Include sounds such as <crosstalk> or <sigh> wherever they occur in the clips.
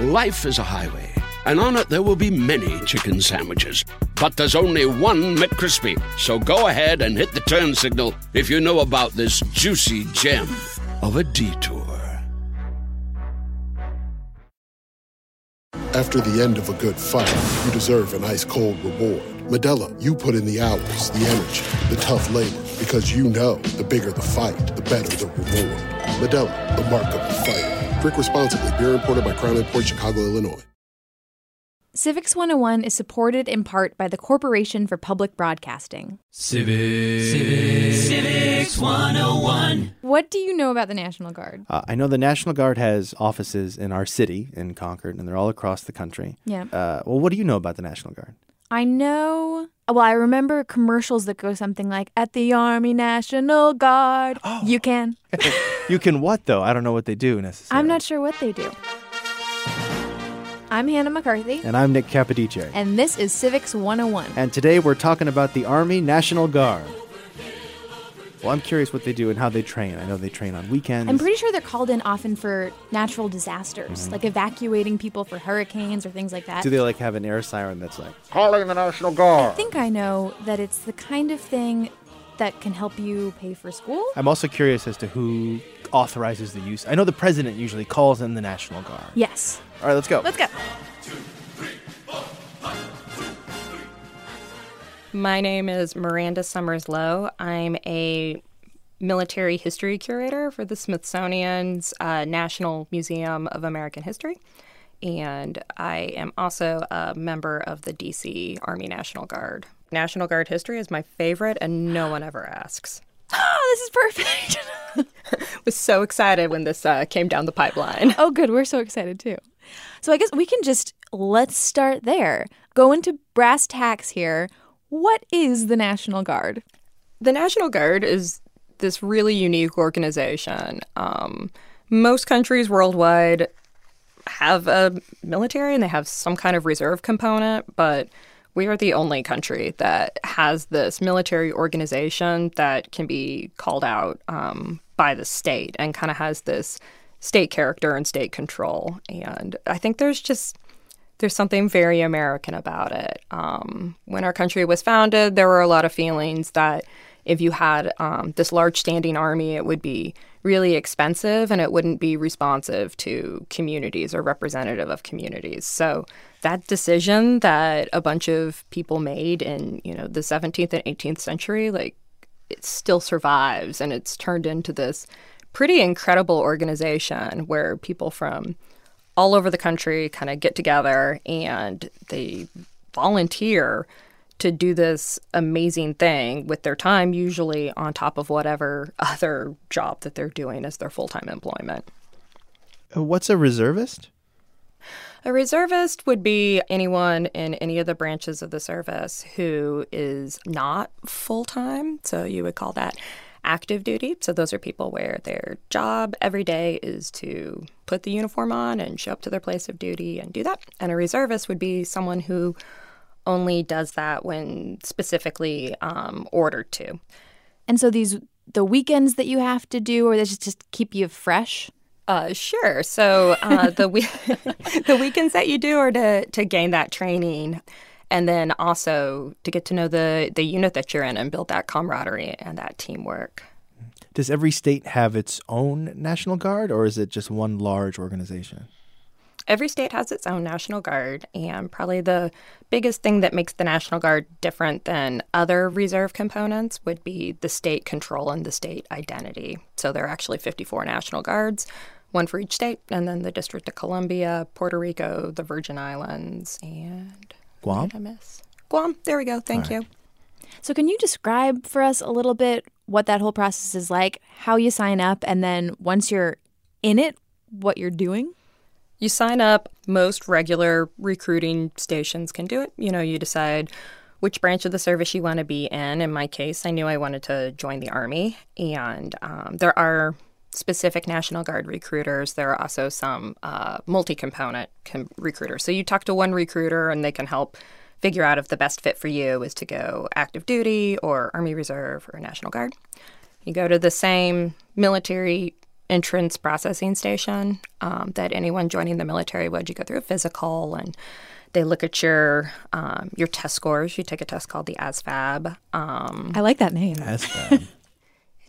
Life is a highway, and on it there will be many chicken sandwiches. But there's only one McCrispy. So go ahead and hit the turn signal if you know about this juicy gem of a detour. After the end of a good fight, you deserve an ice cold reward. Modelo, you put in the hours, the energy, the tough labor, because you know the bigger the fight, the better the reward. Modelo, the mark of the fighter. Drink responsibly. Beer imported by Crown Port Chicago, Illinois. Civics 101 is supported in part by the Corporation for Public Broadcasting. Civics. Civics. Civics 101. What do you know about the National Guard? Uh, I know the National Guard has offices in our city in Concord, and they're all across the country. Yeah. Uh, well, what do you know about the National Guard? I know. Well, I remember commercials that go something like, at the Army National Guard. Oh. You can. <laughs> you can what, though? I don't know what they do necessarily. I'm not sure what they do. I'm Hannah McCarthy. And I'm Nick Capodice. And this is Civics 101. And today we're talking about the Army National Guard. Well, I'm curious what they do and how they train. I know they train on weekends. I'm pretty sure they're called in often for natural disasters, Mm-hmm. like evacuating people for hurricanes or things like that. Do they like have an air siren that's like calling the National Guard? I think I know that it's the kind of thing that can help you pay for school. I'm also curious as to who authorizes the use. I know the president usually calls in the National Guard. Yes. All right, let's go. Let's go. My name is Miranda Summers Lowe. I'm a military history curator for the Smithsonian's uh, National Museum of American History. And I am also a member of the DC Army National Guard. National Guard history is my favorite, and no one ever asks. Oh, <gasps> this is perfect. <laughs> was so excited when this uh, came down the pipeline. oh, good. We're so excited too. So I guess we can just let's start there. Go into brass tacks here. What is the National Guard? The National Guard is this really unique organization. Um, most countries worldwide have a military and they have some kind of reserve component, but we are the only country that has this military organization that can be called out um, by the state and kind of has this state character and state control. And I think there's just there's something very American about it. Um, when our country was founded, there were a lot of feelings that if you had um, this large standing army, it would be really expensive and it wouldn't be responsive to communities or representative of communities. So that decision that a bunch of people made in you know the 17th and 18th century, like it still survives and it's turned into this pretty incredible organization where people from all over the country kind of get together and they volunteer to do this amazing thing with their time, usually on top of whatever <laughs> other job that they're doing as their full time employment. Uh, What's a reservist? A reservist would be anyone in any of the branches of the service who is not full time. So you would call that active duty. So those are people where their job every day is to put the uniform on and show up to their place of duty and do that. And a reservist would be someone who only does that when specifically um, ordered to. And so these the weekends that you have to do, or this just just keep you fresh. Uh, sure. So uh, the we- <laughs> <laughs> the weekends that you do are to to gain that training, and then also to get to know the the unit that you're in and build that camaraderie and that teamwork. Does every state have its own National Guard, or is it just one large organization? Every state has its own National Guard, and probably the biggest thing that makes the National Guard different than other reserve components would be the state control and the state identity. So there are actually 54 National Guards, one for each state, and then the District of Columbia, Puerto Rico, the Virgin Islands, and Guam? did I miss? Guam. There we go. Thank you. So can you describe for us a little bit what that whole process is like, how you sign up, and then once you're in it, what you're doing? You sign up. Most regular recruiting stations can do it. You know, you decide which branch of the service you want to be in. In my case, I knew I wanted to join the Army, and um, there are specific National Guard recruiters. There are also some uh, multi component com- recruiters. So you talk to one recruiter, and they can help figure out if the best fit for you is to go active duty or Army Reserve or National Guard. You go to the same military entrance processing station um, that anyone joining the military would. You go through a physical and they look at your um, your test scores. You take a test called the ASVAB. Um, I like that name. That's bad. it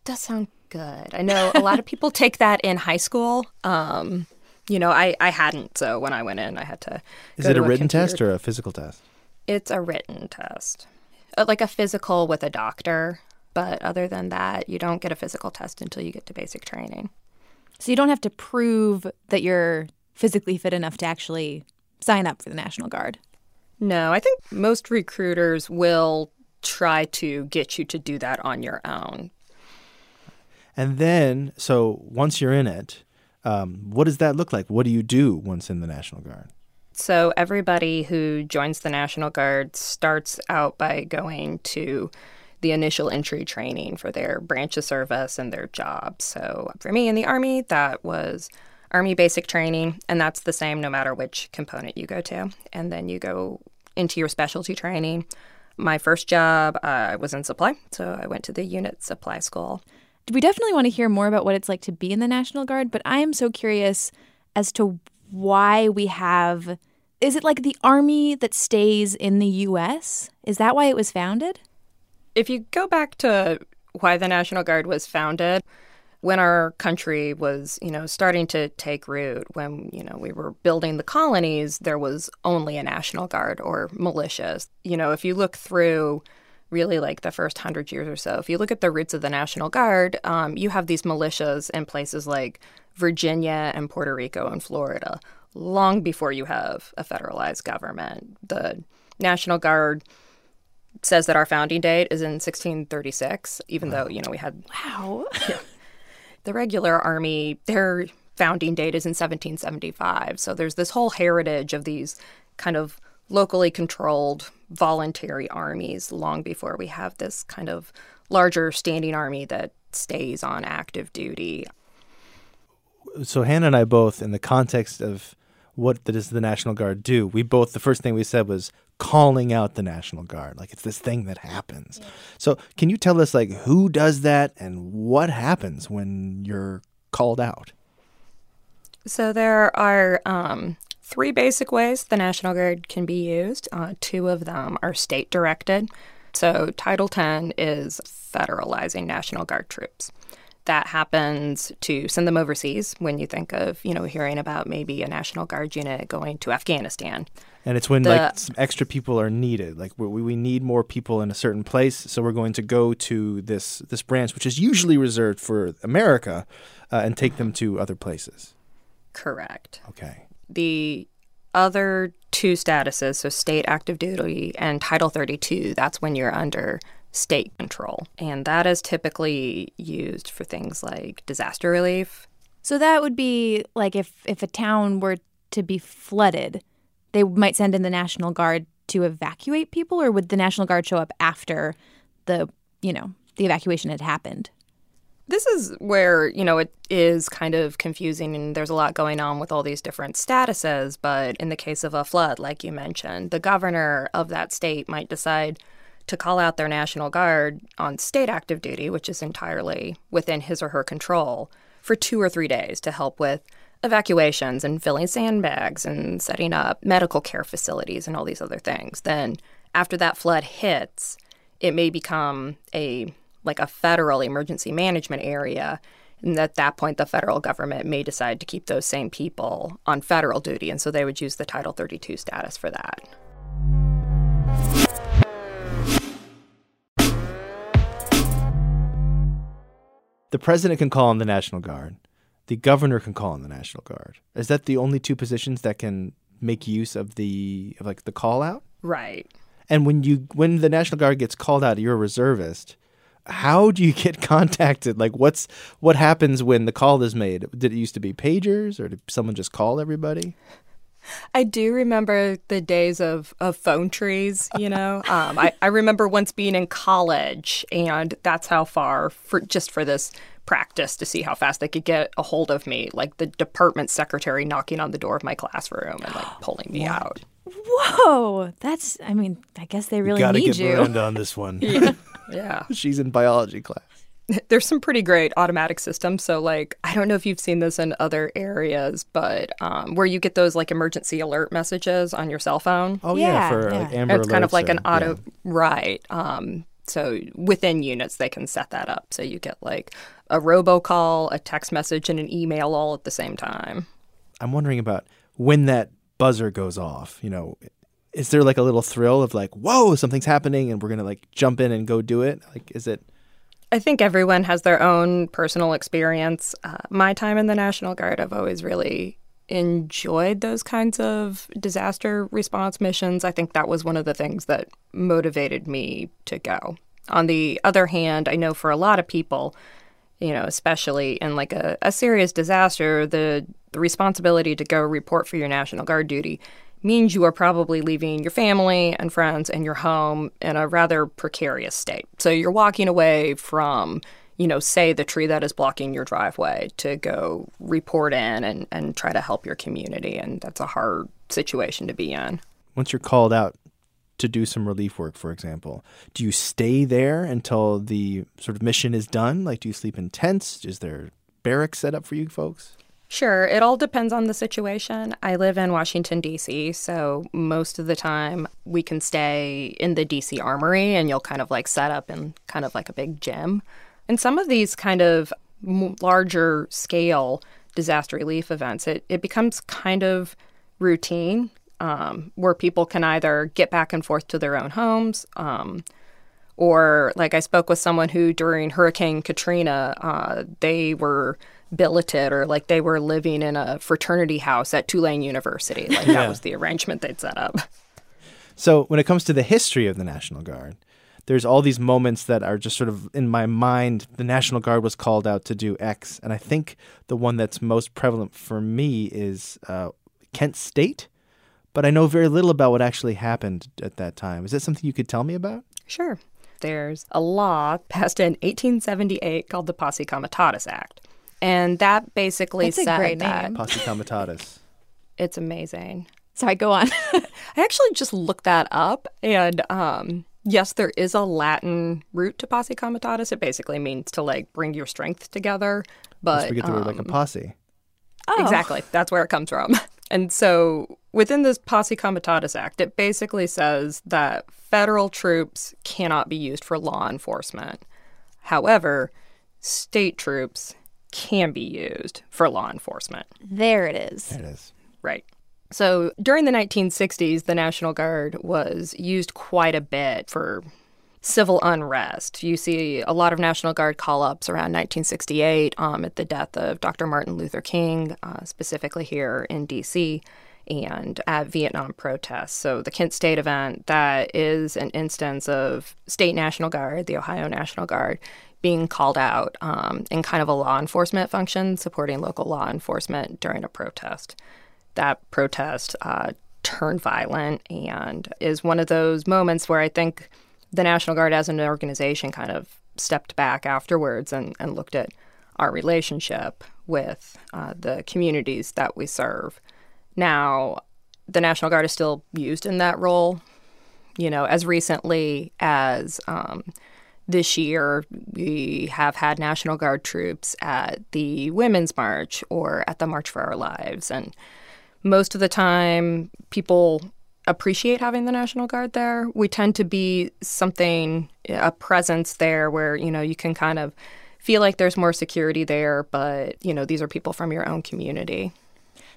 does sound good. I know a lot of people take that in high school. Um, you know, I, I hadn't. So when I went in, I had to. Is go it to a written computer- test or a physical test? It's a written test, Uh, like a physical with a doctor. But other than that, you don't get a physical test until you get to basic training. So you don't have to prove that you're physically fit enough to actually sign up for the National Guard. No, I think most recruiters will try to get you to do that on your own. And then, so once you're in it, um, what does that look like? What do you do once in the National Guard? So everybody who joins the National Guard starts out by going to the initial entry training for their branch of service and their job. So for me in the Army, that was Army basic training, and that's the same no matter which component you go to. And then you go into your specialty training. My first job uh, was in supply, so I went to the unit supply school. We definitely want to hear more about what it's like to be in the National Guard, but I am so curious as to why we have. Is it like the Army that stays in the U.S.? Is that why it was founded? If you go back to why the National Guard was founded, when our country was, you know, starting to take root, when, you know, we were building the colonies, there was only a National Guard or militias. You know, if you look through really like the first hundred years or so, if you look at the roots of the National Guard, um, you have these militias in places like Virginia and Puerto Rico and Florida, long before you have a federalized government. The National Guard says that our founding date is in 1636, even though, you know, we had Wow. the regular army, their founding date is in 1775. So there's this whole heritage of these kind of locally controlled voluntary armies long before we have this kind of larger standing army that stays on active duty. So Hannah and I both, in the context of what does the National Guard do, we both the first thing we said was calling out the National Guard, like it's this thing that happens. So can you tell us like who does that and what happens when you're called out? So there are um, three basic ways the National Guard can be used. Uh, two of them are state directed. So Title 10 is federalizing National Guard troops. That happens to send them overseas when you think of, you know, hearing about maybe a National Guard unit going to Afghanistan. And it's when The- like some extra people are needed. Like we we need more people in a certain place, so we're going to go to this this branch, which is usually reserved for America, uh, and take them to other places. Correct. Okay. The other two statuses, so state active duty and Title 32, that's when you're under state control. And that is typically used for things like disaster relief. So that would be like if if a town were to be flooded, they might send in the National Guard to evacuate people, or would the National Guard show up after the you know the evacuation had happened? This is where, you know, it is kind of confusing and there's a lot going on with all these different statuses. But in the case of a flood, like you mentioned, the governor of that state might decide to call out their National Guard on state active duty, which is entirely within his or her control, for two or three days to help with evacuations and filling sandbags and setting up medical care facilities and all these other things. Then, after that flood hits, it may become a like a federal emergency management area. And at that point, the federal government may decide to keep those same people on federal duty. And so they would use the Title 32 status for that. The president can call on the National Guard. The governor can call on the National Guard. Is that the only two positions that can make use of the of like the call out? Right. And when you when the National Guard gets called out, you're a reservist. How do you get <laughs> contacted? Like what's what happens when the call is made? Did it used to be pagers or did someone just call everybody? I do remember the days of, of phone trees, you know. <laughs> Um, I, I remember once being in college, and that's how far, for just for this practice to see how fast they could get a hold of me, like the department secretary knocking on the door of my classroom and like pulling me out. Whoa, that's I mean I guess they really Gotta need get you. Miranda on this <laughs> one. Yeah. <laughs> She's in biology class. <laughs> there's some pretty great automatic systems. So, like, I don't know if you've seen this in other areas, but um, where you get those like emergency alert messages on your cell phone. Oh yeah, Yeah, for yeah. like Amber it's kind of Alerts like an auto, yeah. right? Um, so within units, they can set that up. So you get like a robocall, a text message, and an email all at the same time. I'm wondering about when that buzzer goes off. You know, is there like a little thrill of like, whoa, something's happening, and we're gonna like jump in and go do it? Like, is it? I think everyone has their own personal experience. Uh, my time in the National Guard, I've always really enjoyed those kinds of disaster response missions. I think that was one of the things that motivated me to go. On the other hand, I know for a lot of people, you know, especially in like a, a serious disaster, the, the responsibility to go report for your National Guard duty means you are probably leaving your family and friends and your home in a rather precarious state. So you're walking away from, you know, say the tree that is blocking your driveway to go report in and, and try to help your community. And that's a hard situation to be in. Once you're called out to do some relief work, for example, do you stay there until the sort of mission is done? Like, do you sleep in tents? Is there barracks set up for you folks? Sure, it all depends on the situation. I live in Washington, D.C., so most of the time we can stay in the D.C. Armory and you'll kind of like set up in kind of like a big gym. And some of these kind of larger scale disaster relief events, it, it becomes kind of routine um, where people can either get back and forth to their own homes. Um, or like I spoke with someone who during Hurricane Katrina, uh, they were billeted or like they were living in a fraternity house at Tulane University. Like that was the arrangement they'd set up. <laughs> So, when it comes to the history of the National Guard, there's all these moments that are just sort of in my mind. The National Guard was called out to do X, and I think the one that's most prevalent for me is uh, Kent State. But I know very little about what actually happened at that time. Is that something you could tell me about? Sure. There's a law passed in 1878 called the Posse Comitatus Act. And that basically That's a great that name. Posse Comitatus. <laughs> it's amazing. Sorry, go on. <laughs> I actually just looked that up, and um, yes, there is a Latin root to posse comitatus. It basically means to like bring your strength together. But we get forget the word like a um, posse. Exactly. That's where it comes from. <laughs> And so within this Posse Comitatus Act, it basically says that federal troops cannot be used for law enforcement. However, state troops can be used for law enforcement. there it is. There it is. Right. So during the 1960s, the National Guard was used quite a bit for civil unrest. You see a lot of National Guard call ups around 1968 um, at the death of Dr. Martin Luther King, uh, specifically here in D.C., and at Vietnam protests. So the Kent State event, that is an instance of State National Guard, the Ohio National Guard, being called out um, in kind of a law enforcement function, supporting local law enforcement during a protest that protest uh, turned violent and is one of those moments where I think the National Guard as an organization kind of stepped back afterwards and, and looked at our relationship with uh, the communities that we serve. Now, the National Guard is still used in that role. You know, as recently as um, this year, we have had National Guard troops at the Women's March or at the March for Our Lives. And most of the time, people appreciate having the National Guard there. We tend to be something, a presence there where, you know, you can kind of feel like there's more security there, but, you know, these are people from your own community.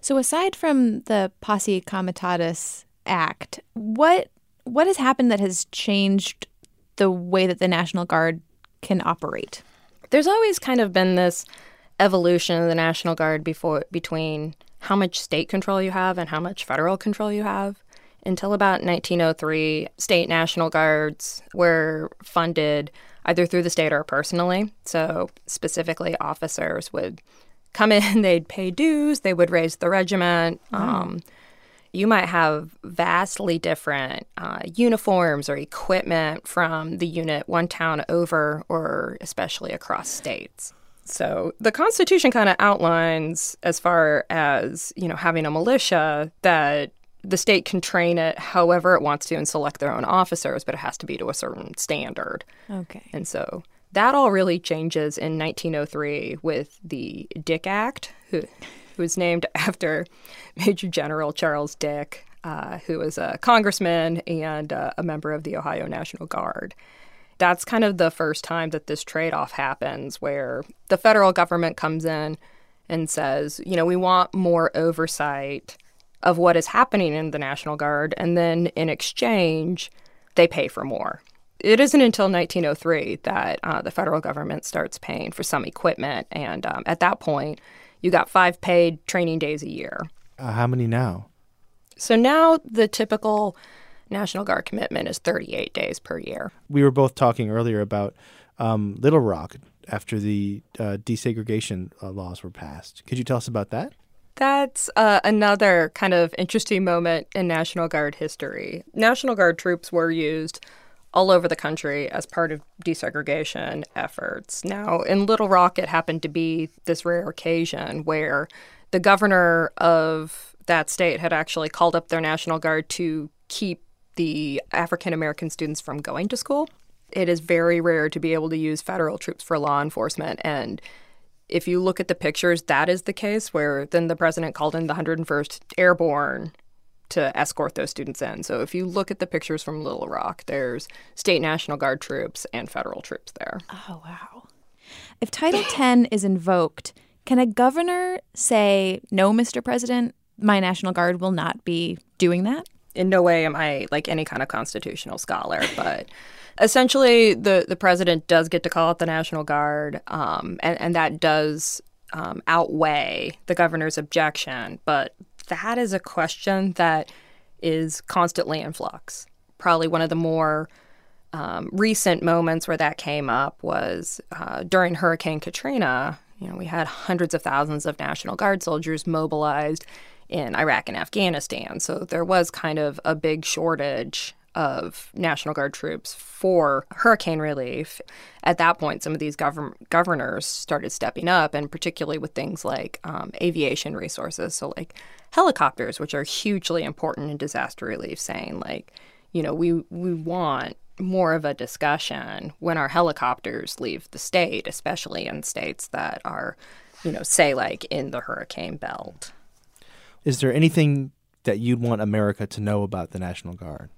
So aside from the Posse Comitatus Act, what what has happened that has changed the way that the National Guard can operate? There's always kind of been this evolution of the National Guard before between how much state control you have and how much federal control you have. Until about 1903, state National Guards were funded either through the state or personally. So, specifically, officers would come in, <laughs> they'd pay dues, they would raise the regiment. Um, you might have vastly different uh, uniforms or equipment from the unit one town over, or especially across states. So the Constitution kind of outlines, as far as you know, having a militia that the state can train it however it wants to and select their own officers, but it has to be to a certain standard. Okay. And so That all really changes in 1903 with the Dick Act, who, who was named <laughs> after Major General Charles Dick, uh, who was a congressman and uh, a member of the Ohio National Guard. That's kind of the first time that this trade off happens where the federal government comes in and says, you know, we want more oversight of what is happening in the National Guard. And then in exchange, they pay for more. It isn't until 1903 that uh, the federal government starts paying for some equipment. And um, at that point, you got five paid training days a year. Uh, how many now? So now the typical National Guard commitment is 38 days per year. We were both talking earlier about um, Little Rock after the uh, desegregation uh, laws were passed. Could you tell us about that? That's uh, another kind of interesting moment in National Guard history. National Guard troops were used all over the country as part of desegregation efforts. Now, in Little Rock, it happened to be this rare occasion where the governor of that state had actually called up their National Guard to keep the African American students from going to school. It is very rare to be able to use federal troops for law enforcement. And if you look at the pictures, that is the case where then the president called in the 101st Airborne to escort those students in. So if you look at the pictures from Little Rock, there's state National Guard troops and federal troops there. Oh, wow. If Title <laughs> 10 is invoked, can a governor say, no, Mr. President, my National Guard will not be doing that? In no way am I like any kind of constitutional scholar, <laughs> but essentially the, the president does get to call out the National Guard, um, and, and that does um, outweigh the governor's objection. But that is a question that is constantly in flux. Probably one of the more um, recent moments where that came up was uh, during Hurricane Katrina. You know, we had hundreds of thousands of National Guard soldiers mobilized in Iraq and Afghanistan. So there was kind of a big shortage of National Guard troops for hurricane relief. At that point, some of these govern- governors started stepping up, and particularly with things like um, aviation resources. So, like helicopters, which are hugely important in disaster relief, saying, like, you know, we, we want more of a discussion when our helicopters leave the state, especially in states that are, you know, say, like in the hurricane belt. Is there anything that you'd want America to know about the National Guard?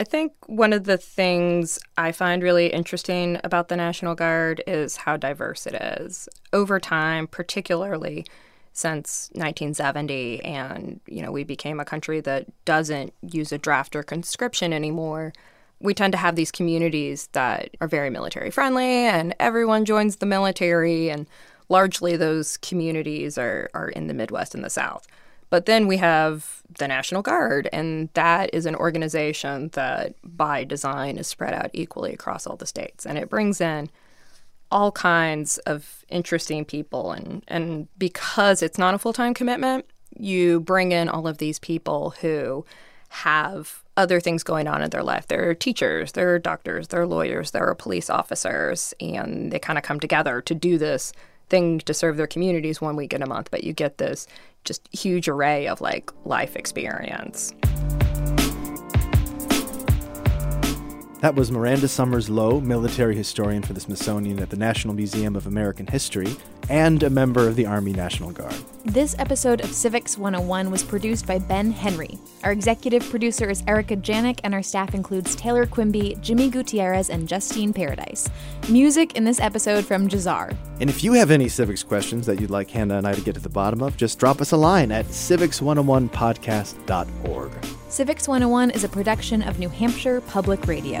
I think one of the things I find really interesting about the National Guard is how diverse it is. Over time, particularly since 1970 and you know we became a country that doesn't use a draft or conscription anymore we tend to have these communities that are very military friendly and everyone joins the military and largely those communities are, are in the midwest and the south but then we have the National Guard, and that is an organization that, by design, is spread out equally across all the states. And it brings in all kinds of interesting people. And, and because it's not a full time commitment, you bring in all of these people who have other things going on in their life. They're teachers, they're doctors, they're lawyers, they're police officers, and they kind of come together to do this thing to serve their communities one week in a month. But you get this just huge array of like life experience. That was Miranda Summers Lowe, military historian for the Smithsonian at the National Museum of American History and a member of the Army National Guard. This episode of Civics 101 was produced by Ben Henry. Our executive producer is Erica Janik, and our staff includes Taylor Quimby, Jimmy Gutierrez, and Justine Paradise. Music in this episode from Jahzzar. And if you have any civics questions that you'd like Hannah and I to get to the bottom of, just drop us a line at civics101podcast.org. Civics 101 is a production of New Hampshire Public Radio.